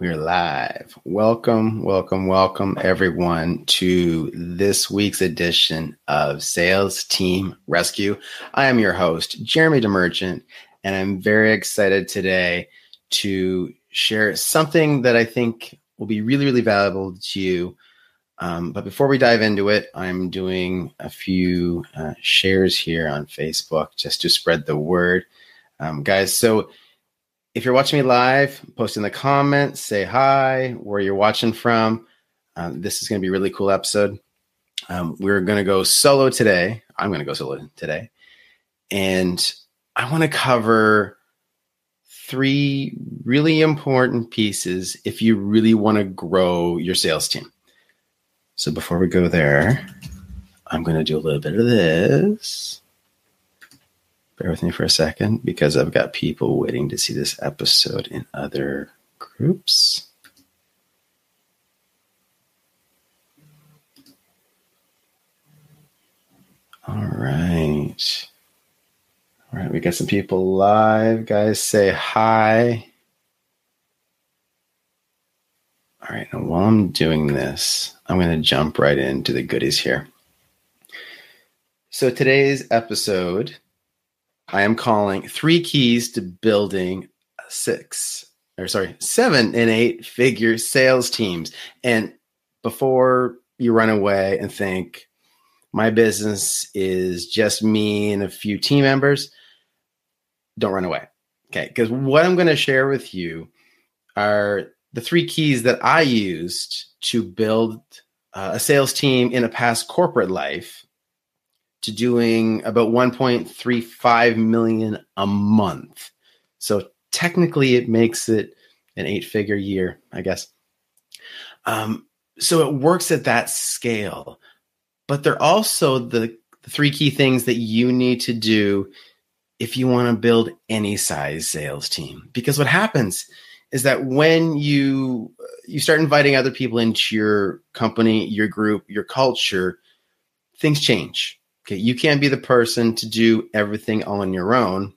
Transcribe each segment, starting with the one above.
We're live. Welcome, welcome, welcome everyone to this week's edition of Sales Team Rescue. I am your host, Jeremy DeMerchant, and I'm very excited today to share something that I think will be really, really valuable to you. Um, but before we dive into it, I'm doing a few uh, shares here on Facebook just to spread the word. Um, guys, so if you're watching me live, post in the comments, say hi, where you're watching from. Um, this is going to be a really cool episode. Um, we're going to go solo today. I'm going to go solo today. And I want to cover three really important pieces if you really want to grow your sales team. So before we go there, I'm going to do a little bit of this. Bear with me for a second because I've got people waiting to see this episode in other groups. All right. All right, we got some people live. Guys, say hi. All right, now while I'm doing this, I'm going to jump right into the goodies here. So today's episode I am calling three keys to building six or sorry, seven and eight figure sales teams. And before you run away and think my business is just me and a few team members, don't run away. Okay. Because what I'm going to share with you are the three keys that I used to build uh, a sales team in a past corporate life to doing about 1.35 million a month. So technically, it makes it an eight figure year, I guess. Um, so it works at that scale. But they're also the, the three key things that you need to do if you want to build any size sales team. Because what happens is that when you you start inviting other people into your company, your group, your culture, things change Okay, you can't be the person to do everything on your own.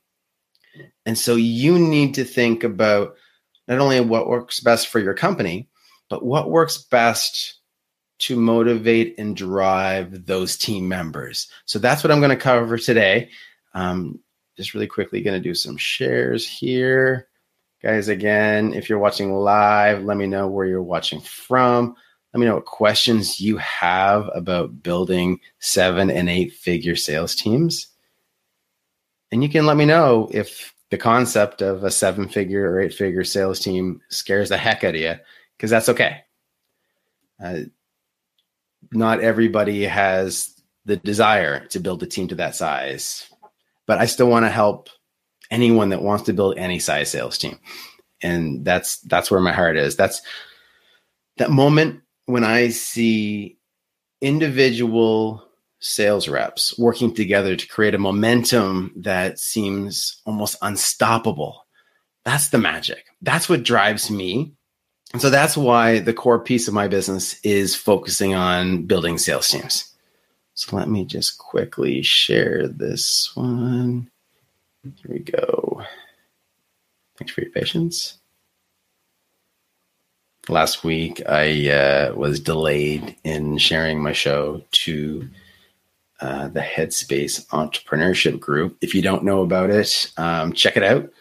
And so you need to think about not only what works best for your company, but what works best to motivate and drive those team members. So that's what I'm going to cover today. Um, just really quickly going to do some shares here. Guys, again, if you're watching live, let me know where you're watching from. Let me know what questions you have about building seven and eight figure sales teams. And you can let me know if the concept of a seven figure or eight figure sales team scares the heck out of you, because that's okay. Uh, not everybody has the desire to build a team to that size, but I still want to help anyone that wants to build any size sales team. And that's that's where my heart is. That's that moment when I see individual sales reps working together to create a momentum that seems almost unstoppable, that's the magic. That's what drives me. And so that's why the core piece of my business is focusing on building sales teams. So let me just quickly share this one. Here we go. Thanks for your patience last week I uh, was delayed in sharing my show to uh, the Headspace Entrepreneurship Group. If you don't know about it, um, check it out.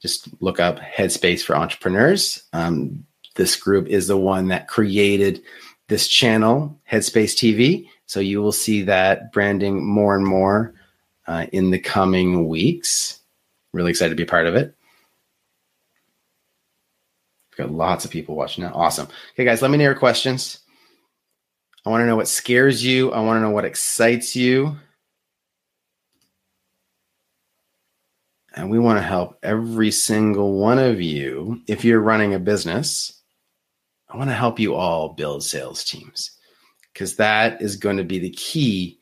Just look up Headspace for Entrepreneurs. Um, this group is the one that created this channel, Headspace TV. So you will see that branding more and more uh, in the coming weeks. Really excited to be part of it. We've got lots of people watching now. Awesome. Okay, guys, let me know your questions. I want to know what scares you. I want to know what excites you. And we want to help every single one of you. If you're running a business, I want to help you all build sales teams because that is going to be the key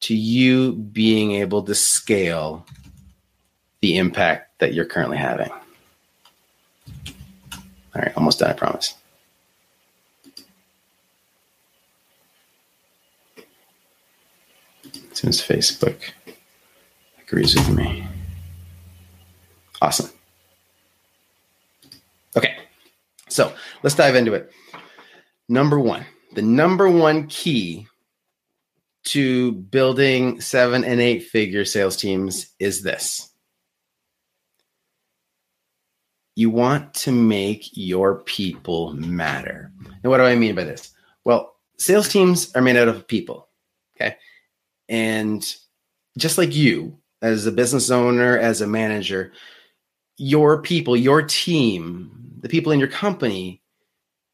to you being able to scale the impact that you're currently having. All right, almost done, I promise. Since Facebook agrees with me. Awesome. Okay, so let's dive into it. Number one, the number one key to building seven and eight figure sales teams is this you want to make your people matter. And what do I mean by this? Well, sales teams are made out of people. Okay. And just like you, as a business owner, as a manager, your people, your team, the people in your company,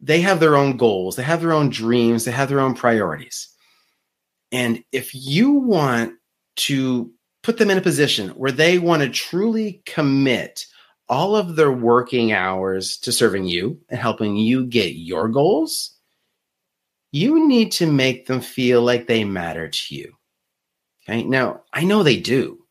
they have their own goals, they have their own dreams, they have their own priorities. And if you want to put them in a position where they want to truly commit all of their working hours to serving you and helping you get your goals, you need to make them feel like they matter to you. Okay. Now, I know they do.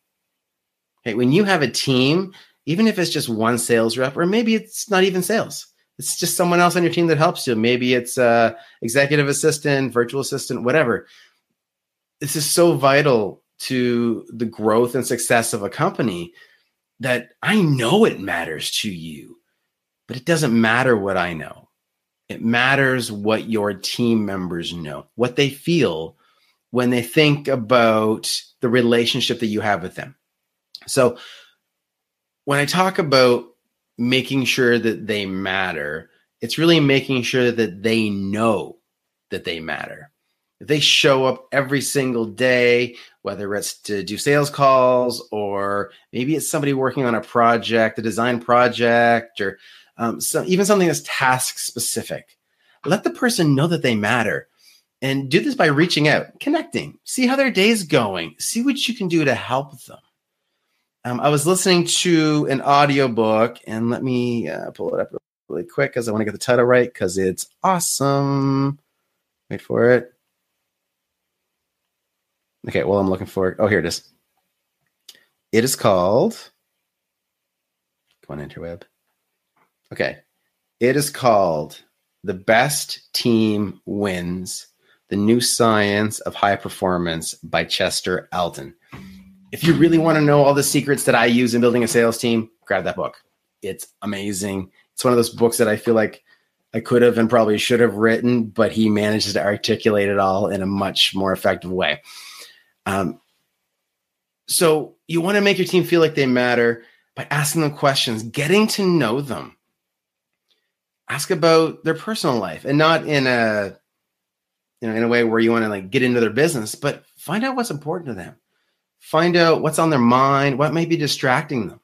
Okay. When you have a team, even if it's just one sales rep, or maybe it's not even sales, it's just someone else on your team that helps you. Maybe it's a executive assistant, virtual assistant, whatever. This is so vital to the growth and success of a company that I know it matters to you, but it doesn't matter what I know. It matters what your team members know, what they feel when they think about the relationship that you have with them. So, when I talk about making sure that they matter, it's really making sure that they know that they matter. If they show up every single day whether it's to do sales calls or maybe it's somebody working on a project, a design project, or um, so even something that's task specific. Let the person know that they matter and do this by reaching out, connecting, see how their day's going, see what you can do to help them. Um, I was listening to an audiobook, and let me uh, pull it up really quick because I want to get the title right because it's awesome. Wait for it. Okay, well, I'm looking for. Oh, here it is. It is called. Come on, interweb. Okay, it is called "The Best Team Wins: The New Science of High Performance" by Chester Elton. If you really want to know all the secrets that I use in building a sales team, grab that book. It's amazing. It's one of those books that I feel like I could have and probably should have written, but he manages to articulate it all in a much more effective way. Um, so you want to make your team feel like they matter by asking them questions, getting to know them. Ask about their personal life and not in a you know in a way where you want to like get into their business, but find out what's important to them. Find out what's on their mind, what may be distracting them.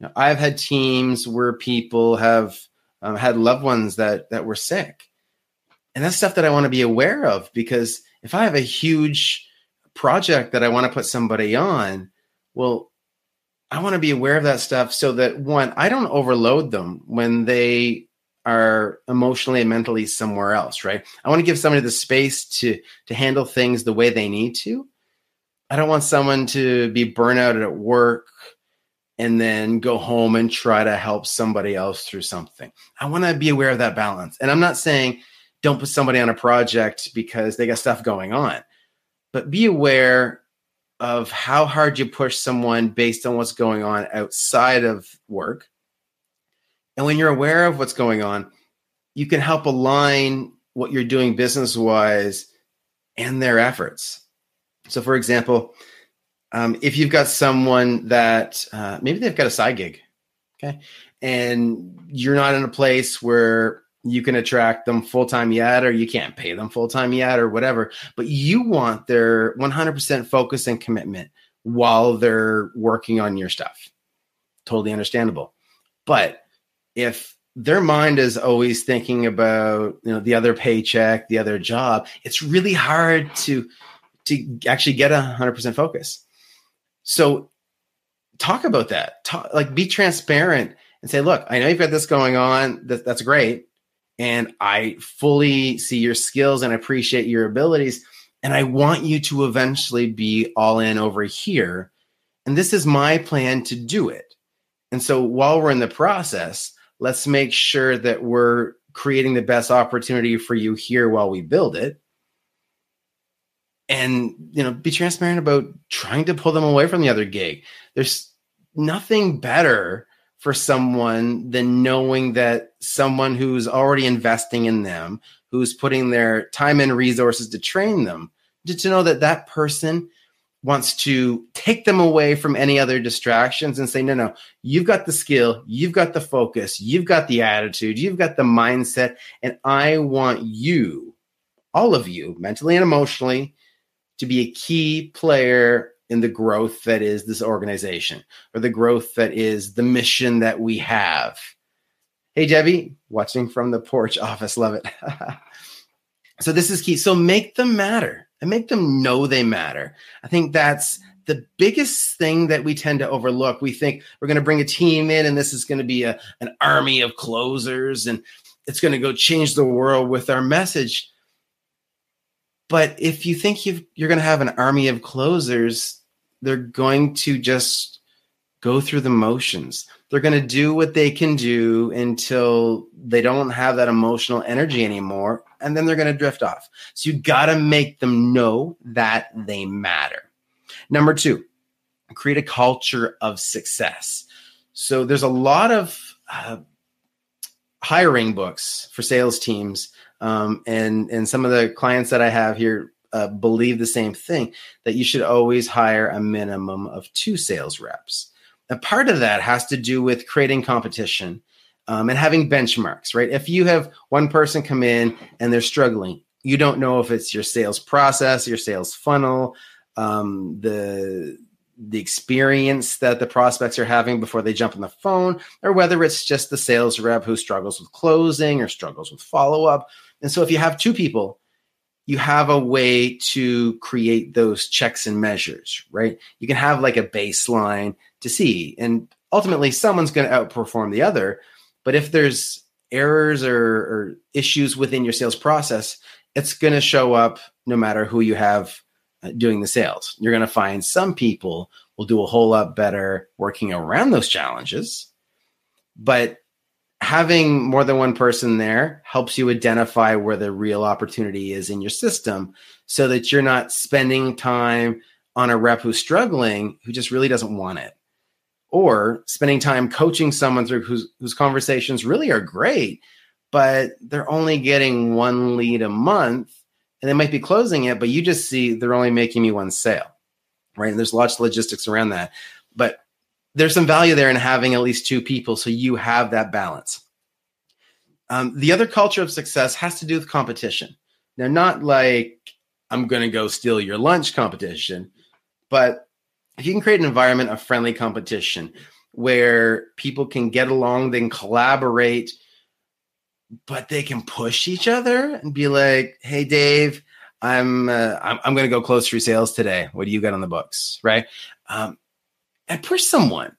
You know, I've had teams where people have um, had loved ones that that were sick, and that's stuff that I want to be aware of because if I have a huge project that I want to put somebody on, well, I want to be aware of that stuff so that one, I don't overload them when they are emotionally and mentally somewhere else, right? I want to give somebody the space to to handle things the way they need to. I don't want someone to be burnout at work and then go home and try to help somebody else through something. I want to be aware of that balance. And I'm not saying don't put somebody on a project because they got stuff going on but be aware of how hard you push someone based on what's going on outside of work. And when you're aware of what's going on, you can help align what you're doing business wise and their efforts. So, for example, um, if you've got someone that uh, maybe they've got a side gig, okay, and you're not in a place where you can attract them full time yet, or you can't pay them full time yet, or whatever. But you want their 100% focus and commitment while they're working on your stuff. Totally understandable. But if their mind is always thinking about you know the other paycheck, the other job, it's really hard to to actually get a hundred percent focus. So talk about that. Talk, like be transparent and say, look, I know you've got this going on. That, that's great and I fully see your skills and appreciate your abilities. And I want you to eventually be all in over here. And this is my plan to do it. And so while we're in the process, let's make sure that we're creating the best opportunity for you here while we build it. And you know, be transparent about trying to pull them away from the other gig. There's nothing better for someone than knowing that someone who's already investing in them, who's putting their time and resources to train them, to, to know that that person wants to take them away from any other distractions and say, no, no, you've got the skill, you've got the focus, you've got the attitude, you've got the mindset, and I want you, all of you, mentally and emotionally, to be a key player in the growth that is this organization or the growth that is the mission that we have. Hey, Debbie, watching from the porch office. Love it. so, this is key. So, make them matter and make them know they matter. I think that's the biggest thing that we tend to overlook. We think we're going to bring a team in and this is going to be a, an army of closers and it's going to go change the world with our message. But if you think you are going to have an army of closers, they're going to just go through the motions. They're going to do what they can do until they don't have that emotional energy anymore. And then they're going to drift off. So you got to make them know that they matter. Number two, create a culture of success. So there's a lot of uh, hiring books for sales teams um, and and some of the clients that I have here uh, believe the same thing that you should always hire a minimum of two sales reps. A part of that has to do with creating competition um, and having benchmarks, right? If you have one person come in and they're struggling, you don't know if it's your sales process, your sales funnel, um, the the experience that the prospects are having before they jump on the phone, or whether it's just the sales rep who struggles with closing or struggles with follow up, and so if you have two people, you have a way to create those checks and measures, right? You can have like a baseline to see. And ultimately, someone's going to outperform the other. But if there's errors or, or issues within your sales process, it's going to show up no matter who you have uh, doing the sales. You're going to find some people will do a whole lot better working around those challenges. But having more than one person there helps you identify where the real opportunity is in your system so that you're not spending time on a rep who's struggling who just really doesn't want it. Or spending time coaching someone through whose, whose conversations really are great but they're only getting one lead a month and they might be closing it but you just see they're only making me one sale right? And there's lots of logistics around that. But there's some value there in having at least two people so you have that balance. Um, the other culture of success has to do with competition. Now, not like I'm going to go steal your lunch competition, but if you can create an environment of friendly competition where people can get along, they can collaborate, but they can push each other and be like, "Hey, Dave, I'm uh, I'm, I'm going to go close through sales today. What do you got on the books?" Right? Um, and push someone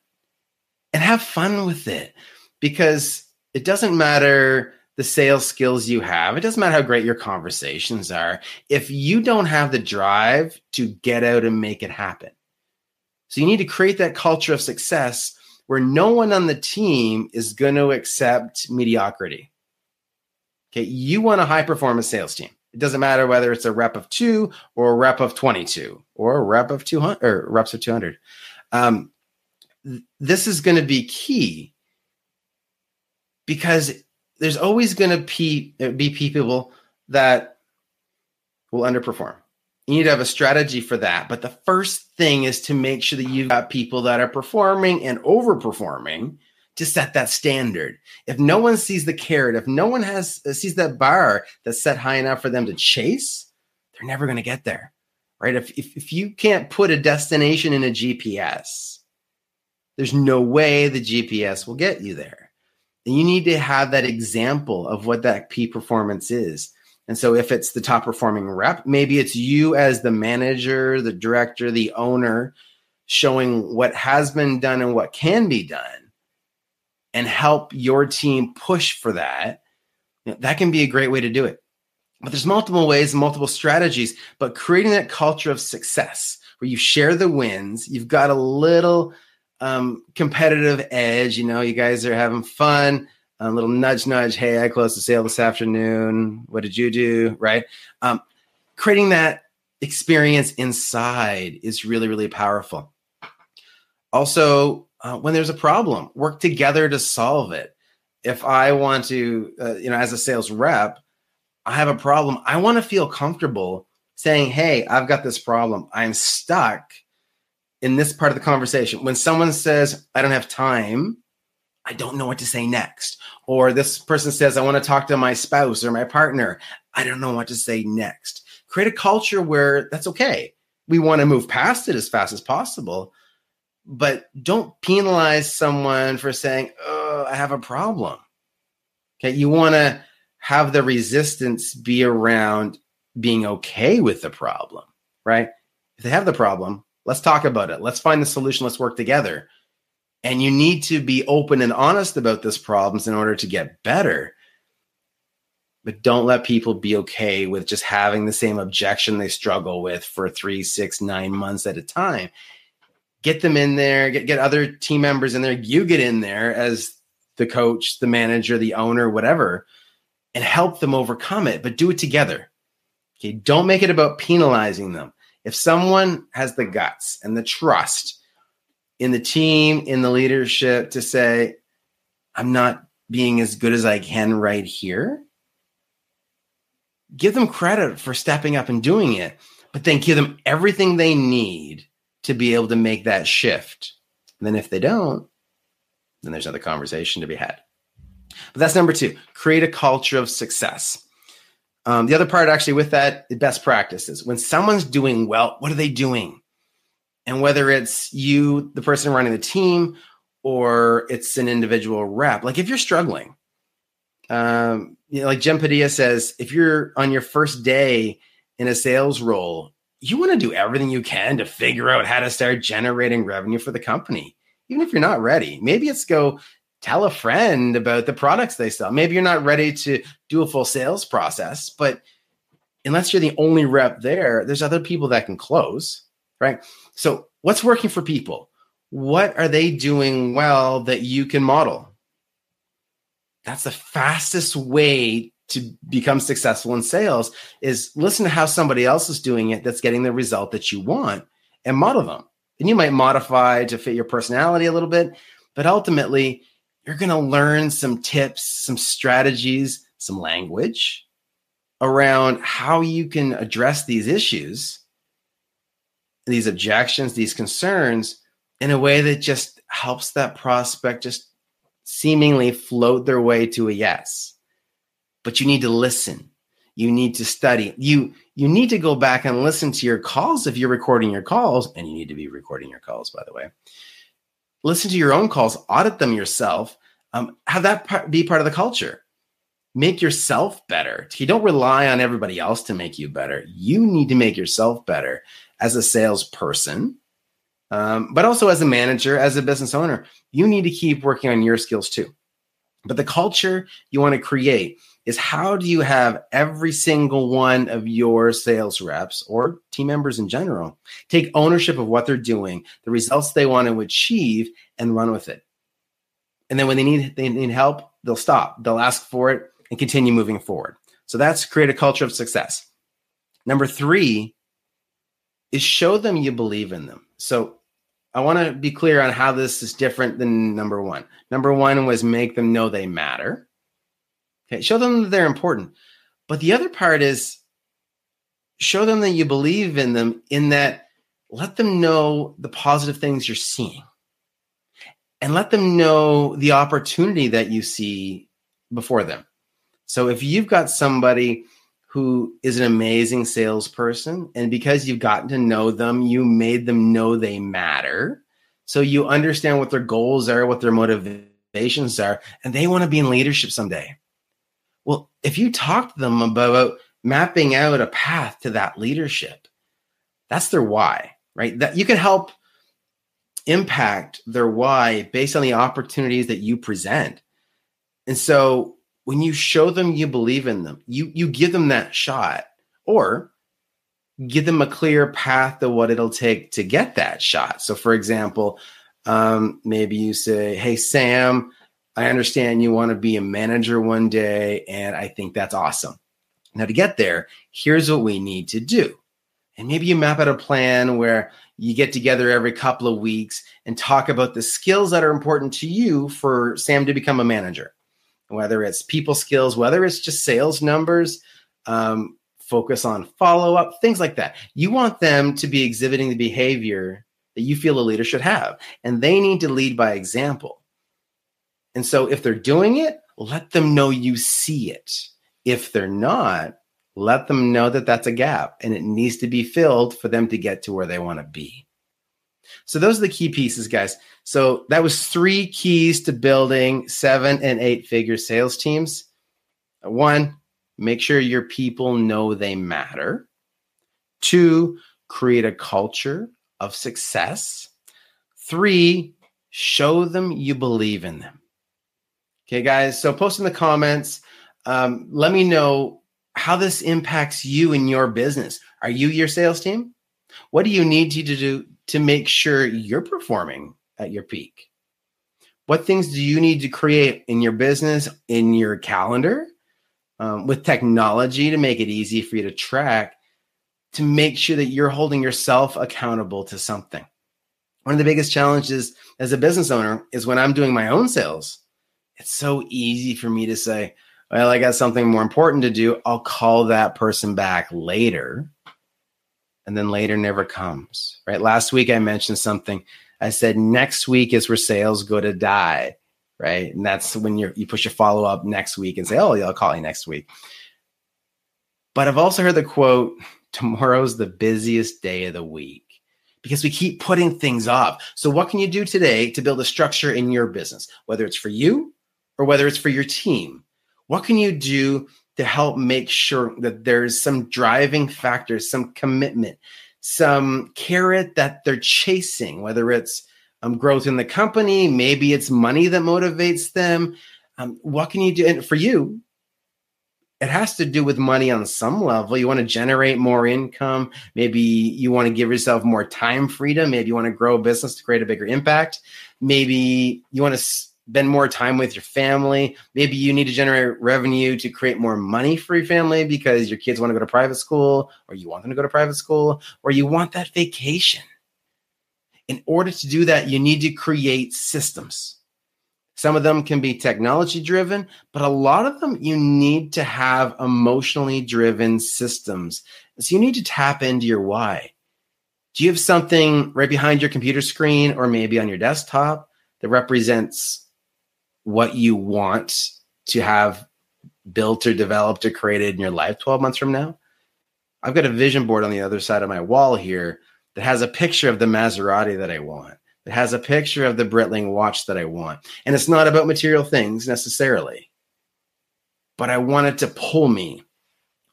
and have fun with it because it doesn't matter the sales skills you have. It doesn't matter how great your conversations are if you don't have the drive to get out and make it happen. So you need to create that culture of success where no one on the team is going to accept mediocrity. Okay, you want a high performance sales team. It doesn't matter whether it's a rep of 2 or a rep of 22 or a rep of 200 or reps of 200 um, this is going to be key because there's always going to be, be people that will underperform. You need to have a strategy for that. But the first thing is to make sure that you've got people that are performing and overperforming to set that standard. If no one sees the carrot, if no one has sees that bar that's set high enough for them to chase, they're never going to get there right? If, if, if you can't put a destination in a GPS, there's no way the GPS will get you there. And you need to have that example of what that P performance is. And so if it's the top performing rep, maybe it's you as the manager, the director, the owner showing what has been done and what can be done and help your team push for that that can be a great way to do it. But there's multiple ways, multiple strategies, but creating that culture of success where you share the wins, you've got a little um, competitive edge. You know, you guys are having fun. A little nudge, nudge. Hey, I closed the sale this afternoon. What did you do? Right. Um, creating that experience inside is really, really powerful. Also, uh, when there's a problem, work together to solve it. If I want to, uh, you know, as a sales rep, I have a problem. I want to feel comfortable saying, Hey, I've got this problem. I'm stuck in this part of the conversation. When someone says, I don't have time, I don't know what to say next. Or this person says, I want to talk to my spouse or my partner. I don't know what to say next. Create a culture where that's okay. We want to move past it as fast as possible, but don't penalize someone for saying, Oh, I have a problem. Okay. You want to have the resistance be around being okay with the problem, right? If they have the problem, let's talk about it. Let's find the solution. Let's work together. And you need to be open and honest about this problems in order to get better. But don't let people be okay with just having the same objection they struggle with for three, six, nine months at a time. Get them in there, get, get other team members in there. You get in there as the coach, the manager, the owner, whatever, and help them overcome it, but do it together. Okay. Don't make it about penalizing them. If someone has the guts and the trust in the team, in the leadership to say, I'm not being as good as I can right here, give them credit for stepping up and doing it, but then give them everything they need to be able to make that shift. And then if they don't, then there's another conversation to be had. But that's number two create a culture of success. Um, the other part, actually, with that, best practices. When someone's doing well, what are they doing? And whether it's you, the person running the team, or it's an individual rep, like if you're struggling, um, you know, like Jim Padilla says, if you're on your first day in a sales role, you want to do everything you can to figure out how to start generating revenue for the company, even if you're not ready. Maybe it's go tell a friend about the products they sell. Maybe you're not ready to do a full sales process, but unless you're the only rep there, there's other people that can close, right? So, what's working for people? What are they doing well that you can model? That's the fastest way to become successful in sales is listen to how somebody else is doing it that's getting the result that you want and model them. And you might modify to fit your personality a little bit, but ultimately you're going to learn some tips, some strategies, some language around how you can address these issues, these objections, these concerns in a way that just helps that prospect just seemingly float their way to a yes. But you need to listen. You need to study. You you need to go back and listen to your calls if you're recording your calls, and you need to be recording your calls, by the way listen to your own calls, audit them yourself, um, have that be part of the culture. Make yourself better. You don't rely on everybody else to make you better. You need to make yourself better as a salesperson, um, but also as a manager, as a business owner. You need to keep working on your skills too. But the culture you want to create is how do you have every single one of your sales reps or team members in general take ownership of what they're doing, the results they want to achieve, and run with it. And then when they need they need help, they'll stop. They'll ask for it and continue moving forward. So that's create a culture of success. Number three is show them you believe in them. So I want to be clear on how this is different than number one. Number one was make them know they matter. Okay, show them that they're important. But the other part is show them that you believe in them, in that let them know the positive things you're seeing and let them know the opportunity that you see before them. So if you've got somebody who is an amazing salesperson, and because you've gotten to know them, you made them know they matter. So you understand what their goals are, what their motivations are, and they want to be in leadership someday. Well, if you talk to them about mapping out a path to that leadership, that's their why, right? That you can help impact their why based on the opportunities that you present. And so when you show them you believe in them, you you give them that shot or give them a clear path to what it'll take to get that shot. So for example, um, maybe you say, Hey, Sam, I understand you want to be a manager one day, and I think that's awesome. Now, to get there, here's what we need to do. And maybe you map out a plan where you get together every couple of weeks and talk about the skills that are important to you for Sam to become a manager, whether it's people skills, whether it's just sales numbers, um, focus on follow up, things like that. You want them to be exhibiting the behavior that you feel a leader should have. And they need to lead by example. And so if they're doing it, let them know you see it. If they're not, let them know that that's a gap and it needs to be filled for them to get to where they want to be. So those are the key pieces, guys. So that was three keys to building seven and eight figure sales teams. One, make sure your people know they matter. Two, create a culture of success. Three, show them you believe in them. Okay, guys. So post in the comments. Um, let me know how this impacts you in your business. Are you your sales team? What do you need to do to make sure you're performing at your peak? What things do you need to create in your business, in your calendar, um, with technology to make it easy for you to track to make sure that you're holding yourself accountable to something. One of the biggest challenges as a business owner is when I'm doing my own sales. It's so easy for me to say, well, I got something more important to do. I'll call that person back later. And then later never comes, right? Last week I mentioned something. I said next week is where sales go to die, right? And that's when you you push a follow up next week and say, oh, yeah, I'll call you next week. But I've also heard the quote, tomorrow's the busiest day of the week because we keep putting things off. So, what can you do today to build a structure in your business, whether it's for you or whether it's for your team? What can you do to help make sure that there's some driving factors, some commitment, some carrot that they're chasing, whether it's um, growth in the company, maybe it's money that motivates them. Um, what can you do? And for you, it has to do with money on some level. You want to generate more income. Maybe you want to give yourself more time freedom. Maybe you want to grow a business to create a bigger impact. Maybe you want to spend more time with your family. Maybe you need to generate revenue to create more money for your family because your kids want to go to private school or you want them to go to private school or you want that vacation. In order to do that, you need to create systems some of them can be technology driven, but a lot of them you need to have emotionally driven systems. So you need to tap into your why. Do you have something right behind your computer screen or maybe on your desktop that represents what you want to have built or developed or created in your life 12 months from now? I've got a vision board on the other side of my wall here that has a picture of the Maserati that I want. It has a picture of the Breitling watch that I want. And it's not about material things necessarily, but I want it to pull me.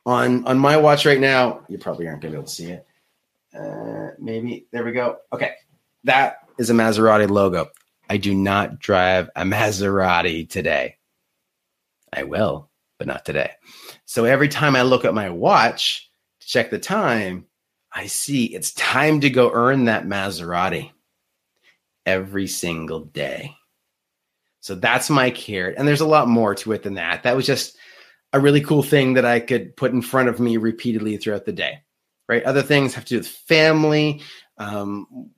On, on my watch right now, you probably aren't going to be able to see it. Uh, maybe. There we go. Okay. That is a Maserati logo. I do not drive a Maserati today. I will, but not today. So every time I look at my watch to check the time, I see it's time to go earn that Maserati every single day. So that's my carrot. And there's a lot more to it than that. That was just a really cool thing that I could put in front of me repeatedly throughout the day. Right. Other things have to do with family, um,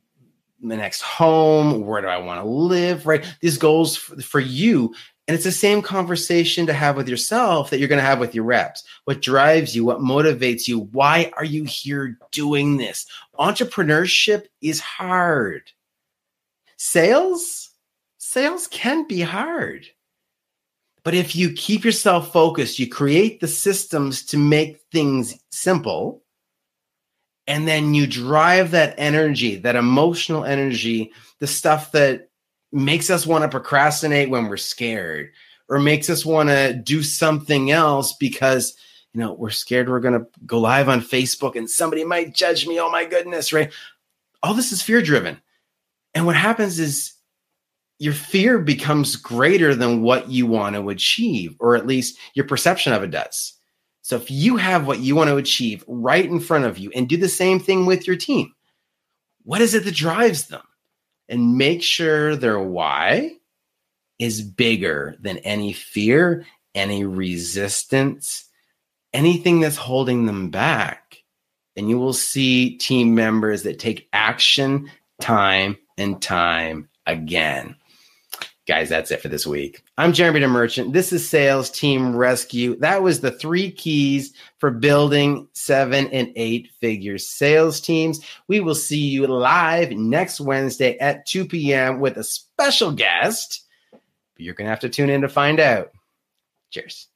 the next home, where do I want to live? Right. These goals for, for you. And it's the same conversation to have with yourself that you're going to have with your reps. What drives you? What motivates you? Why are you here doing this? Entrepreneurship is hard sales sales can be hard but if you keep yourself focused you create the systems to make things simple and then you drive that energy that emotional energy the stuff that makes us want to procrastinate when we're scared or makes us want to do something else because you know we're scared we're going to go live on facebook and somebody might judge me oh my goodness right all this is fear driven and what happens is your fear becomes greater than what you want to achieve, or at least your perception of it does. So if you have what you want to achieve right in front of you and do the same thing with your team, what is it that drives them? And make sure their why is bigger than any fear, any resistance, anything that's holding them back. And you will see team members that take action time and time again. Guys, that's it for this week. I'm Jeremy DeMerchant. This is Sales Team Rescue. That was the three keys for building seven and eight figure sales teams. We will see you live next Wednesday at 2 p.m. with a special guest. But you're going to have to tune in to find out. Cheers.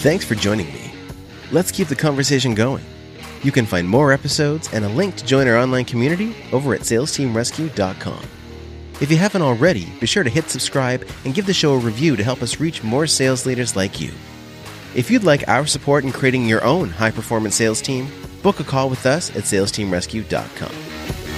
Thanks for joining me. Let's keep the conversation going. You can find more episodes and a link to join our online community over at salesteamrescue.com. If you haven't already, be sure to hit subscribe and give the show a review to help us reach more sales leaders like you. If you'd like our support in creating your own high performance sales team, book a call with us at salesteamrescue.com.